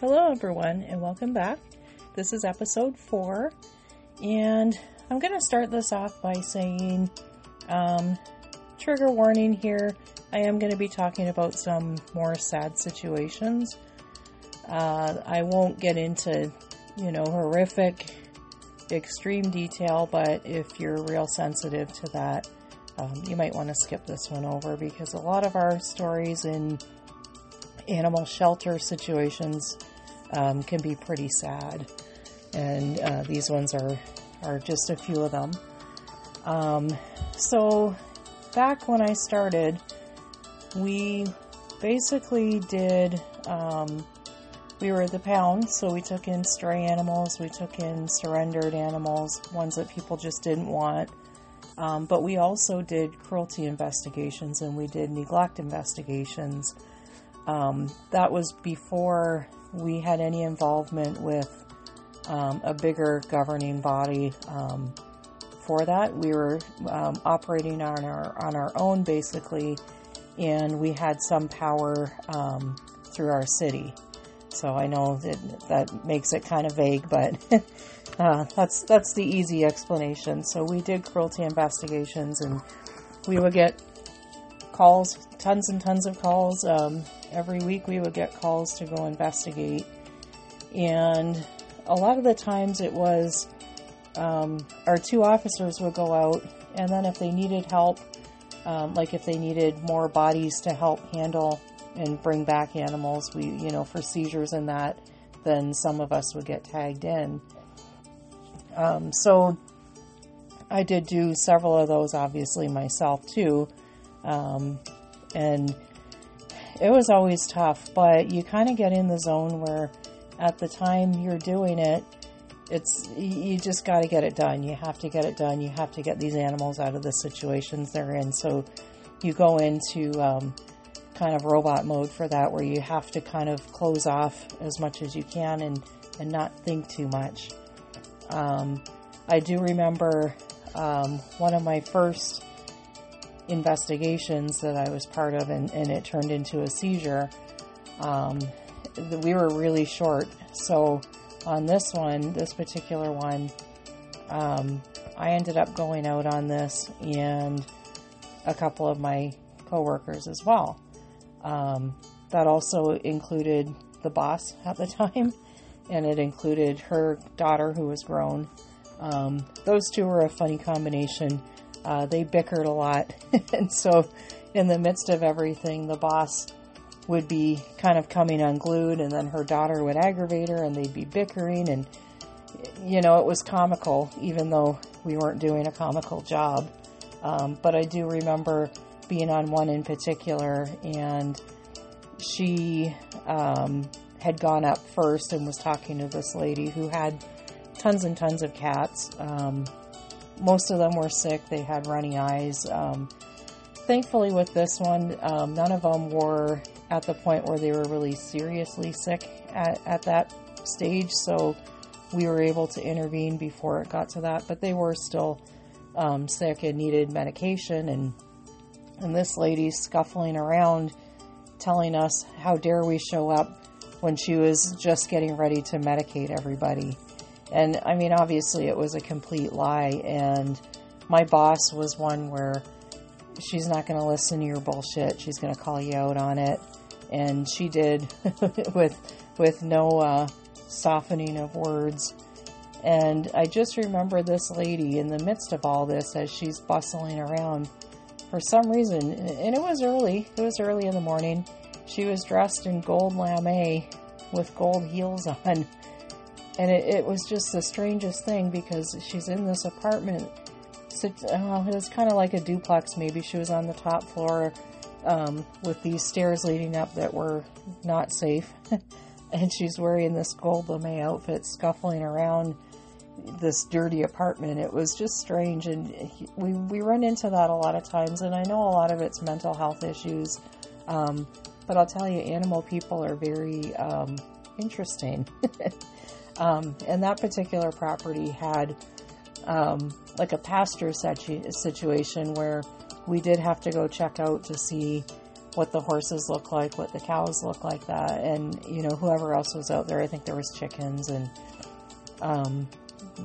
Hello, everyone, and welcome back. This is episode four, and I'm going to start this off by saying um, trigger warning here. I am going to be talking about some more sad situations. Uh, I won't get into, you know, horrific, extreme detail, but if you're real sensitive to that, um, you might want to skip this one over because a lot of our stories in animal shelter situations um, can be pretty sad, and uh, these ones are are just a few of them. Um, so, back when I started, we basically did. Um, we were at the pound, so we took in stray animals, we took in surrendered animals, ones that people just didn't want. Um, but we also did cruelty investigations and we did neglect investigations. Um, that was before we had any involvement with um, a bigger governing body um, for that. We were um, operating on our on our own basically, and we had some power um, through our city. So I know that that makes it kind of vague, but uh, that's that's the easy explanation. So we did cruelty investigations, and we would get calls, tons and tons of calls. Every week we would get calls to go investigate. And a lot of the times it was um, our two officers would go out, and then if they needed help, um, like if they needed more bodies to help handle and bring back animals, we, you know, for seizures and that, then some of us would get tagged in. Um, so I did do several of those, obviously, myself too. Um, and it was always tough, but you kind of get in the zone where at the time you're doing it, it's you just got to get it done. You have to get it done. You have to get these animals out of the situations they're in. So you go into um, kind of robot mode for that, where you have to kind of close off as much as you can and and not think too much. Um, I do remember um, one of my first investigations that I was part of, and, and it turned into a seizure. Um, we were really short, so on this one, this particular one, um, I ended up going out on this, and a couple of my coworkers as well. Um, that also included the boss at the time, and it included her daughter who was grown. Um, those two were a funny combination uh, they bickered a lot. and so, in the midst of everything, the boss would be kind of coming unglued, and then her daughter would aggravate her, and they'd be bickering. And, you know, it was comical, even though we weren't doing a comical job. Um, but I do remember being on one in particular, and she um, had gone up first and was talking to this lady who had tons and tons of cats. Um, most of them were sick. They had runny eyes. Um, thankfully, with this one, um, none of them were at the point where they were really seriously sick at, at that stage. So we were able to intervene before it got to that. But they were still um, sick and needed medication. And and this lady scuffling around, telling us how dare we show up when she was just getting ready to medicate everybody. And I mean, obviously, it was a complete lie. And my boss was one where she's not going to listen to your bullshit. She's going to call you out on it. And she did with with no uh, softening of words. And I just remember this lady in the midst of all this as she's bustling around. For some reason, and it was early, it was early in the morning, she was dressed in gold lame with gold heels on and it, it, was just the strangest thing because she's in this apartment. Well, it was kind of like a duplex. Maybe she was on the top floor um, with these stairs leading up that were not safe, and she's wearing this gold lame outfit, scuffling around this dirty apartment. It was just strange, and we we run into that a lot of times. And I know a lot of it's mental health issues, um, but I'll tell you, animal people are very um, interesting. Um, and that particular property had um, like a pasture situ- situation where we did have to go check out to see what the horses look like, what the cows look like that, and you know whoever else was out there. I think there was chickens and um,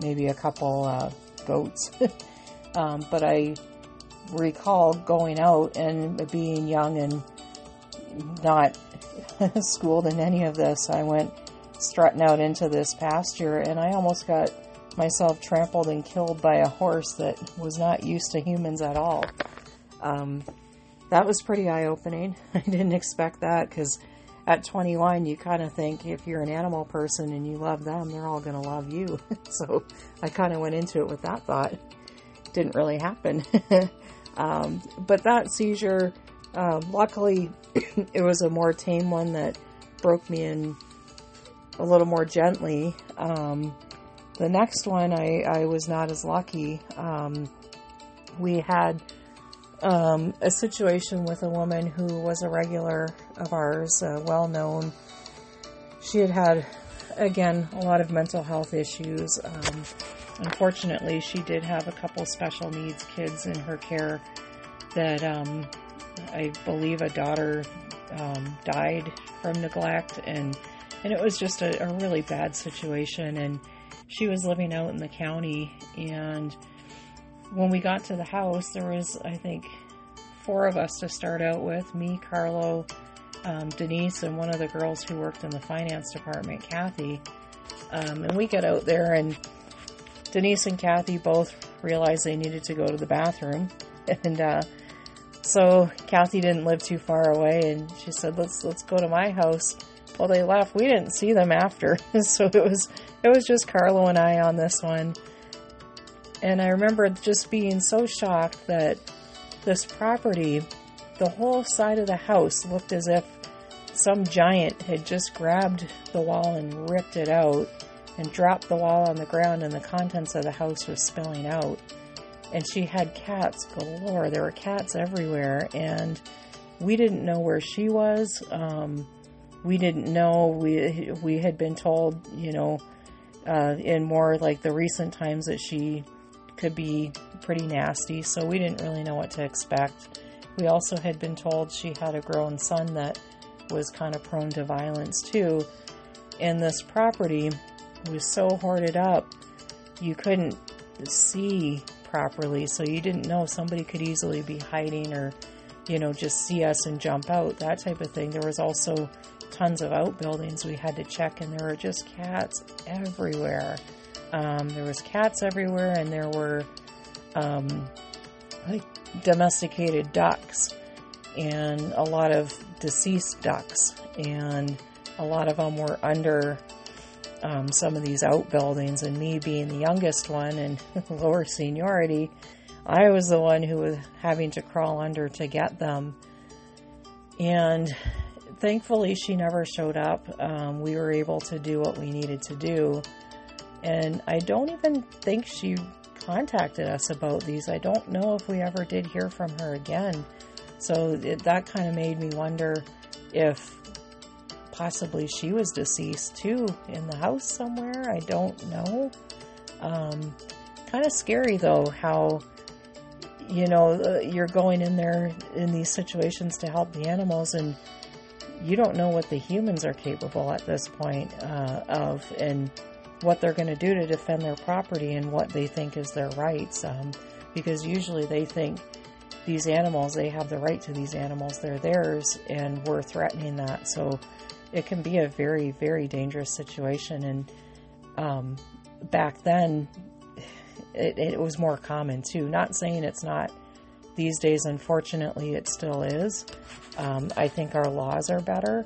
maybe a couple uh, goats. um, but I recall going out and being young and not schooled in any of this. I went strutting out into this pasture and I almost got myself trampled and killed by a horse that was not used to humans at all. Um, that was pretty eye opening. I didn't expect that because at 21, you kind of think if you're an animal person and you love them, they're all going to love you. so I kind of went into it with that thought. Didn't really happen. um, but that seizure, um, luckily, it was a more tame one that broke me in a little more gently. Um, the next one, I, I was not as lucky. Um, we had um, a situation with a woman who was a regular of ours, uh, well known. She had had, again, a lot of mental health issues. Um, unfortunately, she did have a couple special needs kids in her care that um, I believe a daughter um, died from neglect, and and it was just a, a really bad situation. And she was living out in the county, and when we got to the house, there was, I think, four of us to start out with me, Carlo, um, Denise, and one of the girls who worked in the finance department, Kathy. Um, and we get out there, and Denise and Kathy both realized they needed to go to the bathroom. And uh, so Kathy didn't live too far away, and she said, "Let's let's go to my house." Well, they left. We didn't see them after, so it was it was just Carlo and I on this one. And I remember just being so shocked that this property, the whole side of the house looked as if some giant had just grabbed the wall and ripped it out and dropped the wall on the ground, and the contents of the house was spilling out. And she had cats galore. There were cats everywhere, and we didn't know where she was. Um, we didn't know. We we had been told, you know, uh, in more like the recent times that she could be pretty nasty, so we didn't really know what to expect. We also had been told she had a grown son that was kind of prone to violence too. And this property was so hoarded up, you couldn't see properly, so you didn't know somebody could easily be hiding or, you know, just see us and jump out, that type of thing. There was also tons of outbuildings we had to check, and there were just cats everywhere. Um, there was cats everywhere, and there were um, like domesticated ducks, and a lot of deceased ducks, and a lot of them were under um, some of these outbuildings. And me being the youngest one and lower seniority, I was the one who was having to crawl under to get them. And thankfully, she never showed up. Um, we were able to do what we needed to do and I don't even think she contacted us about these. I don't know if we ever did hear from her again. So it, that kind of made me wonder if possibly she was deceased too in the house somewhere. I don't know. Um, kind of scary though, how you know uh, you're going in there in these situations to help the animals and you don't know what the humans are capable at this point uh, of and what they're going to do to defend their property and what they think is their rights. Um, because usually they think these animals, they have the right to these animals, they're theirs, and we're threatening that. So it can be a very, very dangerous situation. And um, back then, it, it was more common too. Not saying it's not these days, unfortunately, it still is. Um, I think our laws are better.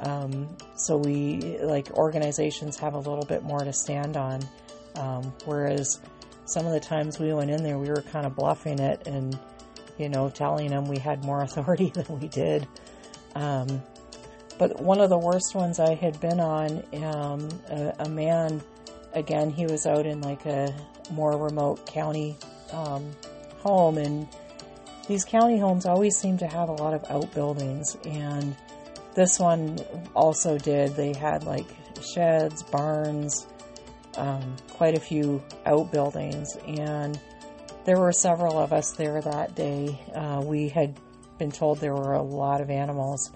Um, so we, like organizations, have a little bit more to stand on. Um, whereas some of the times we went in there, we were kind of bluffing it and, you know, telling them we had more authority than we did. Um, but one of the worst ones I had been on, um, a, a, man, again, he was out in like a more remote county um, home, and these county homes always seem to have a lot of outbuildings and this one also did. They had like sheds, barns, um, quite a few outbuildings, and there were several of us there that day. Uh, we had been told there were a lot of animals.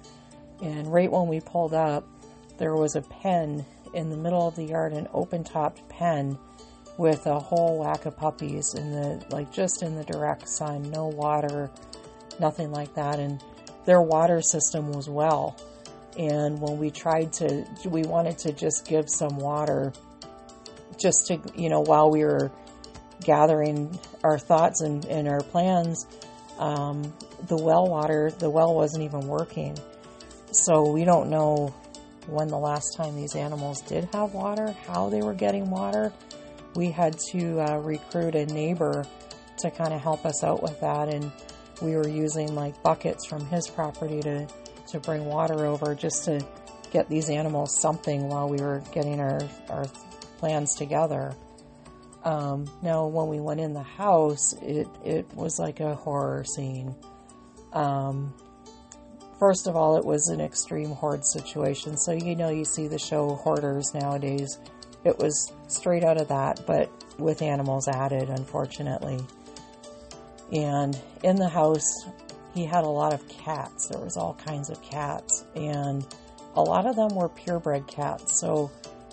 And right when we pulled up, there was a pen in the middle of the yard, an open topped pen with a whole whack of puppies in the like just in the direct sun, no water, nothing like that. And their water system was well. And when we tried to, we wanted to just give some water just to, you know, while we were gathering our thoughts and, and our plans, um, the well water, the well wasn't even working. So we don't know when the last time these animals did have water, how they were getting water. We had to uh, recruit a neighbor to kind of help us out with that. And we were using like buckets from his property to, to bring water over just to get these animals something while we were getting our, our plans together. Um, now, when we went in the house, it, it was like a horror scene. Um, first of all, it was an extreme hoard situation. So, you know, you see the show Hoarders nowadays. It was straight out of that, but with animals added, unfortunately. And in the house, he had a lot of cats. There was all kinds of cats, and a lot of them were purebred cats. So,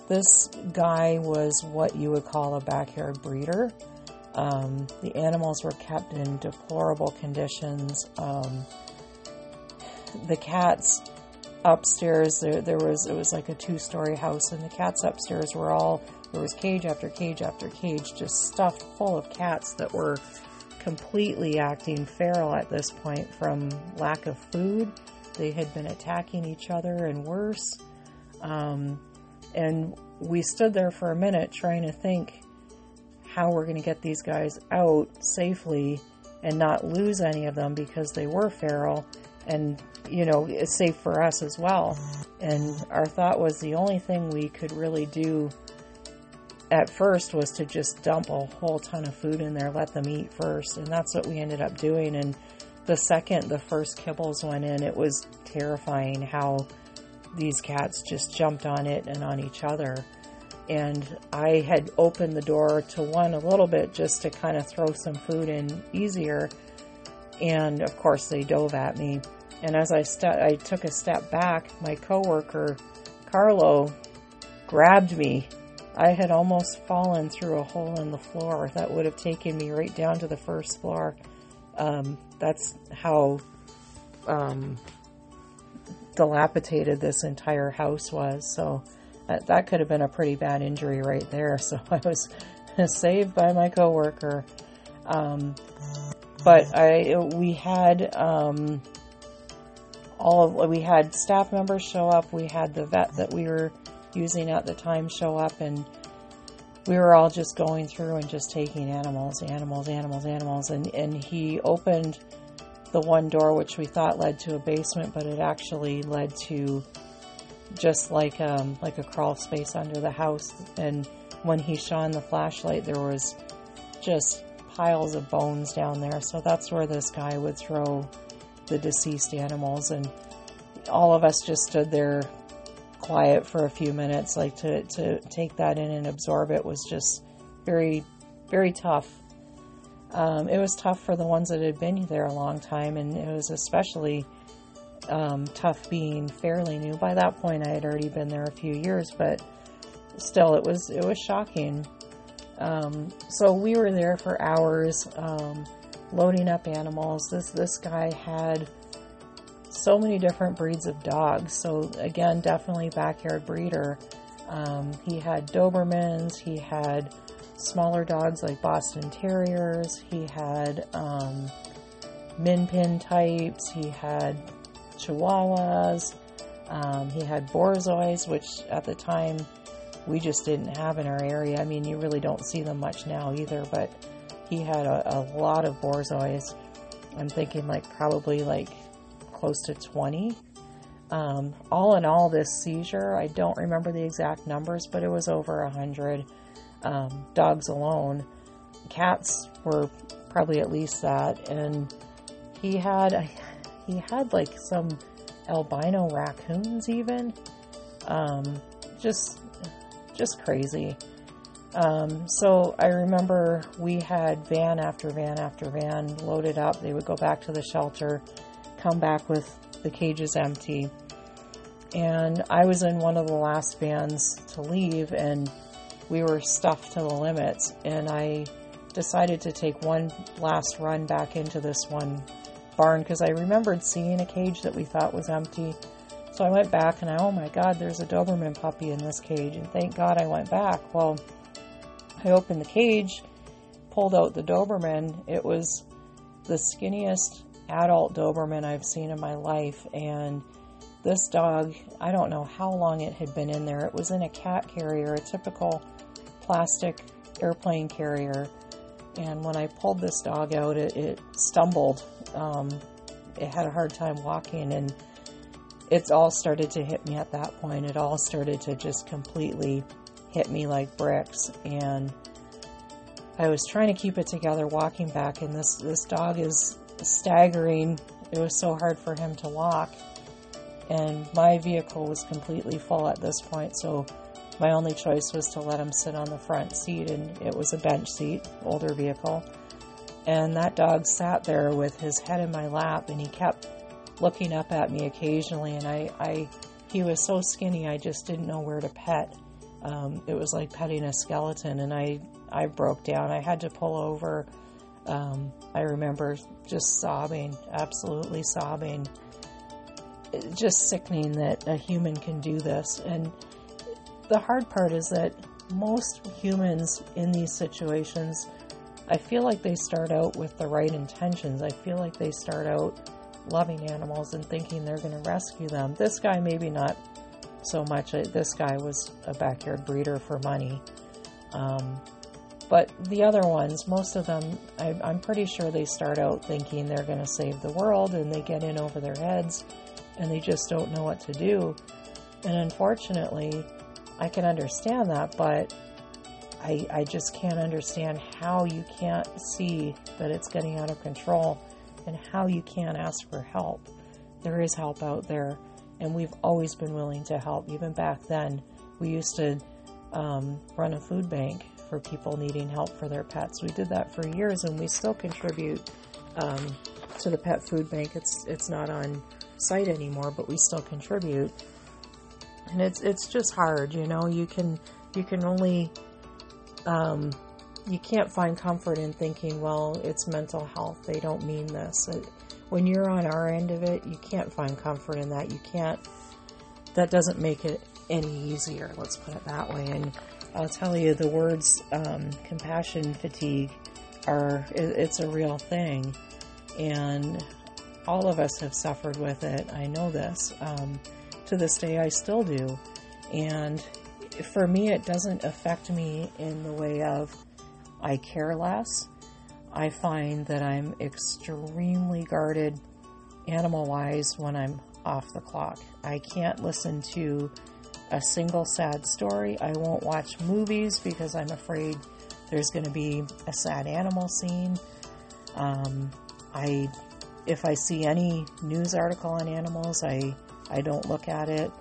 this guy was what you would call a backyard breeder. Um, the animals were kept in deplorable conditions. Um, the cats upstairs, there, there was it was like a two-story house, and the cats upstairs were all there was cage after cage after cage, just stuffed full of cats that were completely acting feral at this point from lack of food. They had been attacking each other and worse. Um, and we stood there for a minute trying to think how we're going to get these guys out safely and not lose any of them because they were feral and, you know, it's safe for us as well. And our thought was the only thing we could really do at first was to just dump a whole ton of food in there, let them eat first. And that's what we ended up doing. And the second the first kibbles went in, it was terrifying how these cats just jumped on it and on each other. And I had opened the door to one a little bit just to kind of throw some food in easier. And of course, they dove at me. And as I, st- I took a step back, my coworker, Carlo, grabbed me. I had almost fallen through a hole in the floor that would have taken me right down to the first floor. Um, that's how um, dilapidated this entire house was. So that, that could have been a pretty bad injury right there. So I was saved by my coworker. Um, but I we had um, all of we had staff members show up. We had the vet that we were using at the time show up, and we were all just going through and just taking animals, animals, animals, animals. And and he opened the one door which we thought led to a basement, but it actually led to just like um, like a crawl space under the house. And when he shone the flashlight, there was just piles of bones down there. So that's where this guy would throw the deceased animals, and all of us just stood there quiet for a few minutes, like to to take that in and absorb it was just very very tough. Um, it was tough for the ones that had been there a long time, and it was especially um, tough being fairly new. By that point, I had already been there a few years, but still, it was it was shocking. Um, so we were there for hours, um, loading up animals. This this guy had so many different breeds of dogs. So again, definitely backyard breeder. Um, he had Dobermans. He had smaller dogs like Boston Terriers. He had um, Min Pin types. He had Chihuahuas. Um, he had Borzois, which at the time we just didn't have in our area. I mean, you really don't see them much now either, but he had a, a lot of Borzois. I'm thinking like probably like close to 20. Um, all in all, this seizure, I don't remember the exact numbers, but it was over 100 um, dogs alone. Cats were probably at least that, and he had he had like some albino raccoons even. Um, just just crazy. Um, so I remember we had van after van after van loaded up. They would go back to the shelter, come back with the cages empty. And I was in one of the last vans to leave, and we were stuffed to the limits. And I decided to take one last run back into this one barn because I remembered seeing a cage that we thought was empty. So I went back and I, oh my God, there's a Doberman puppy in this cage. And thank God I went back. Well, I opened the cage, pulled out the Doberman. It was the skinniest adult Doberman I've seen in my life. And this dog, I don't know how long it had been in there. It was in a cat carrier, a typical plastic airplane carrier. And when I pulled this dog out, it, it stumbled. Um, it had a hard time walking, and it's all started to hit me at that point. It all started to just completely hit me like bricks. And I was trying to keep it together walking back, and this, this dog is staggering. It was so hard for him to walk. And my vehicle was completely full at this point, so my only choice was to let him sit on the front seat, and it was a bench seat, older vehicle. And that dog sat there with his head in my lap, and he kept looking up at me occasionally. And I, I he was so skinny, I just didn't know where to pet. Um, it was like petting a skeleton, and I, I broke down. I had to pull over. Um, I remember just sobbing, absolutely sobbing. Just sickening that a human can do this. And the hard part is that most humans in these situations, I feel like they start out with the right intentions. I feel like they start out loving animals and thinking they're going to rescue them. This guy, maybe not so much. This guy was a backyard breeder for money. Um, but the other ones, most of them, I, I'm pretty sure they start out thinking they're going to save the world and they get in over their heads and they just don't know what to do. And unfortunately, I can understand that, but I, I just can't understand how you can't see that it's getting out of control and how you can't ask for help. There is help out there, and we've always been willing to help. Even back then, we used to um, run a food bank for people needing help for their pets. We did that for years, and we still contribute um, to the pet food bank. It's it's not on site anymore, but we still contribute and it's it's just hard you know you can you can only um, you can't find comfort in thinking well it's mental health they don't mean this. When you're on our end of it you can't find comfort in that. You can't that doesn't make it any easier let's put it that way. And i'll tell you the words um, compassion fatigue are it, it's a real thing. And all of us have suffered with it i know this um, to this day, I still do. And for me, it doesn't affect me in the way of I care less. I find that I'm extremely guarded animal wise when I'm off the clock. I can't listen to a single sad story. I won't watch movies because I'm afraid there's going to be a sad animal scene. Um, I, if I see any news article on animals, I I don't look at it.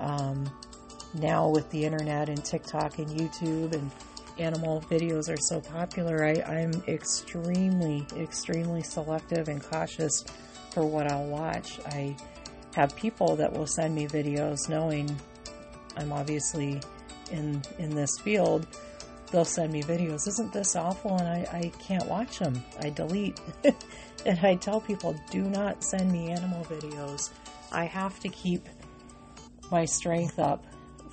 Um, now with the internet and TikTok and YouTube and animal videos are so popular, I, I'm extremely, extremely selective and cautious for what I'll watch. I have people that will send me videos knowing I'm obviously in in this field. They'll send me videos. Isn't this awful? And I, I can't watch them. I delete. and I tell people, do not send me animal videos. I have to keep my strength up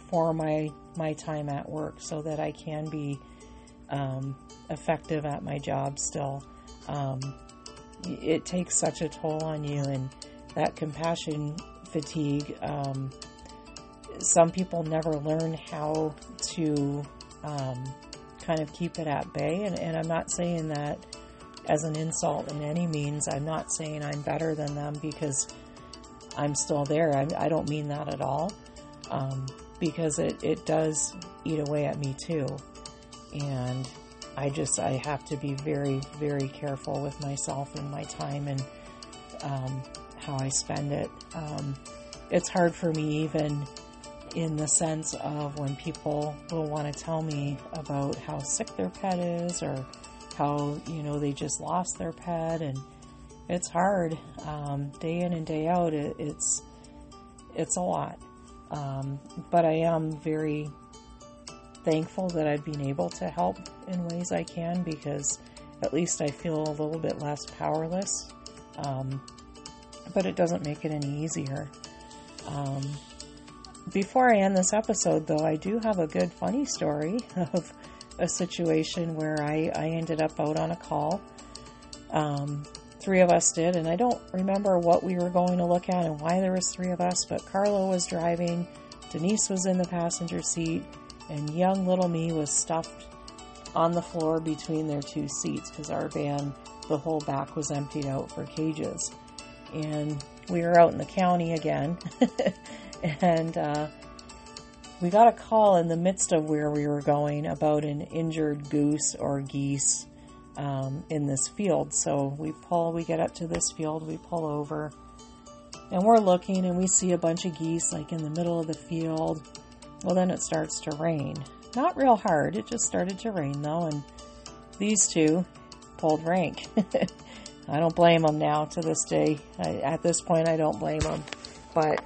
for my my time at work so that I can be um, effective at my job still. Um, it takes such a toll on you, and that compassion fatigue. Um, some people never learn how to um, kind of keep it at bay, and, and I'm not saying that as an insult in any means. I'm not saying I'm better than them because I'm still there. I, I don't mean that at all, um, because it, it does eat away at me too. And I just, I have to be very, very careful with myself and my time and um, how I spend it. Um, it's hard for me even in the sense of when people will want to tell me about how sick their pet is or how, you know, they just lost their pet and it's hard um, day in and day out. It, it's it's a lot, um, but I am very thankful that I've been able to help in ways I can because at least I feel a little bit less powerless. Um, but it doesn't make it any easier. Um, before I end this episode, though, I do have a good funny story of a situation where I, I ended up out on a call. Um, three of us did, and I don't remember what we were going to look at and why there was three of us, but Carlo was driving, Denise was in the passenger seat, and young little me was stuffed on the floor between their two seats because our van, the whole back was emptied out for cages. And we were out in the county again, and uh, we got a call in the midst of where we were going about an injured goose or geese um, in this field. So we pull, we get up to this field, we pull over, and we're looking, and we see a bunch of geese like in the middle of the field. Well, then it starts to rain. Not real hard, it just started to rain though, and these two pulled rank. I don't blame them now to this day. I, at this point, I don't blame them. But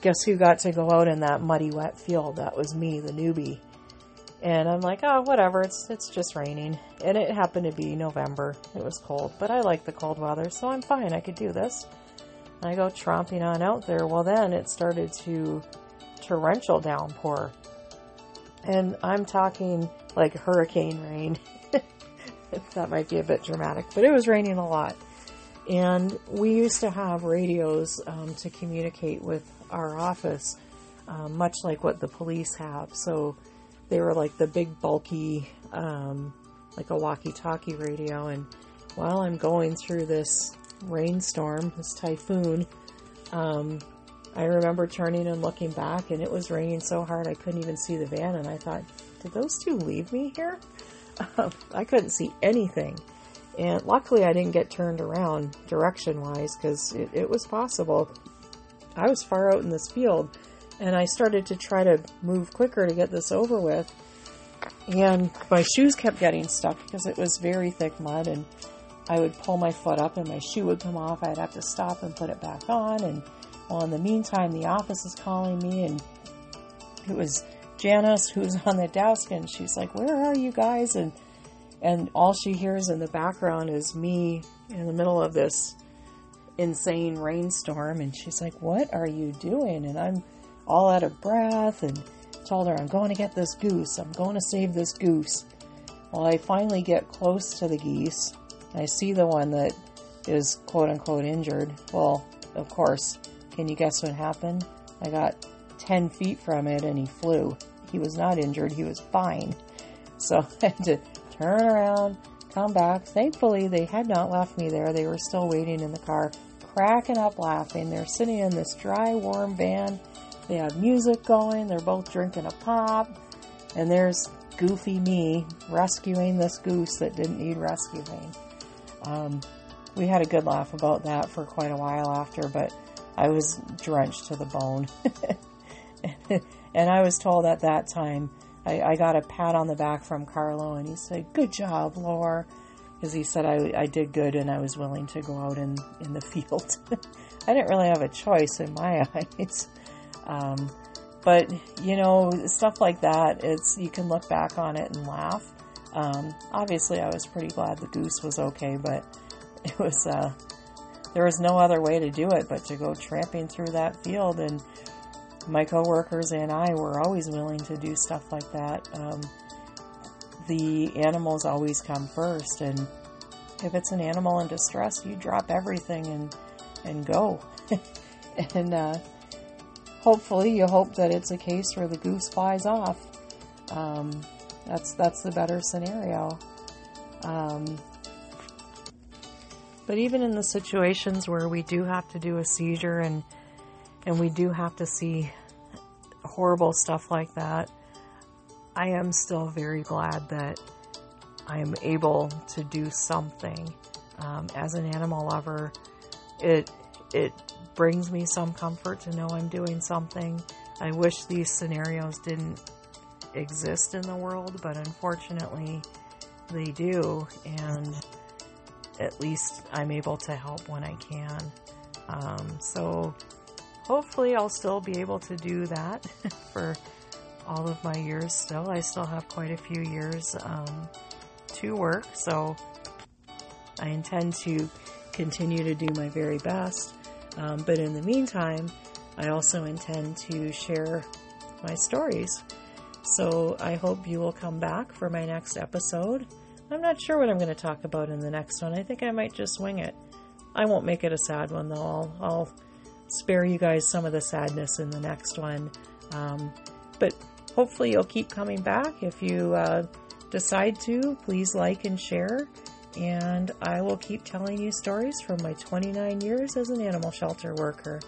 guess who got to go out in that muddy, wet field? That was me, the newbie. And I'm like, oh, whatever. It's it's just raining, and it happened to be November. It was cold, but I like the cold weather, so I'm fine. I could do this. And I go tromping on out there. Well, then it started to torrential downpour, and I'm talking like hurricane rain. that might be a bit dramatic, but it was raining a lot. And we used to have radios um, to communicate with our office, um, much like what the police have. So they were like the big, bulky, um, like a walkie talkie radio. And while I'm going through this rainstorm, this typhoon, um, I remember turning and looking back, and it was raining so hard I couldn't even see the van. And I thought, did those two leave me here? I couldn't see anything. And luckily, I didn't get turned around direction wise because it, it, was possible. I was far out in this field and I started to try to move quicker to get this over with. And my shoes kept getting stuck because it was very thick mud. And I would pull my foot up and my shoe would come off. I'd have to stop and put it back on. And well, in the meantime, the office is calling me and it was Janice who's on the desk and she's like, Where are you guys? And and all she hears in the background is me in the middle of this insane rainstorm and she's like what are you doing and i'm all out of breath and told her i'm going to get this goose i'm going to save this goose well i finally get close to the geese i see the one that is quote unquote injured well of course can you guess what happened i got 10 feet from it and he flew he was not injured he was fine so i had to turn around, come back. Thankfully, they had not left me there. They were still waiting in the car, cracking up laughing. They're sitting in this dry, warm van. They have music going. They're both drinking a pop. And there's goofy me rescuing this goose that didn't need rescuing. Um, we had a good laugh about that for quite a while after, but I was drenched to the bone. and I was told at that time I, I, got a pat on the back from Carlo, and he said, "Good job, Laura," because he said I, I did good and I was willing to go out in in the field. I didn't really have a choice in my eyes, um, but you know stuff like that. It's you can look back on it and laugh. Um, obviously, I was pretty glad the goose was okay, but it was uh, there was no other way to do it but to go tramping through that field and my coworkers and I were always willing to do stuff like that. Um, the animals always come first, and if it's an animal in distress, you drop everything and and go. and uh, hopefully, you hope that it's a case where the goose flies off. Um, that's that's the better scenario. Um, but even in the situations where we do have to do a seizure and and we do have to see horrible stuff like that, I am still very glad that I am able to do something. Um, as an animal lover, it it brings me some comfort to know I'm doing something. I wish these scenarios didn't exist in the world, but unfortunately, they do. And at least I'm able to help when I can. Um, so hopefully I'll still be able to do that for all of my years still. I still have quite a few years um, to work, so I intend to continue to do my very best. Um, but in the meantime, I also intend to share my stories. So I hope you will come back for my next episode. I'm not sure what I'm going to talk about in the next one. I think I might just wing it. I won't make it a sad one though. I'll, I'll spare you guys some of the sadness in the next one. Um, but hopefully you'll keep coming back. If you uh, decide to, please like and share. And I will keep telling you stories from my 29 years as an animal shelter worker.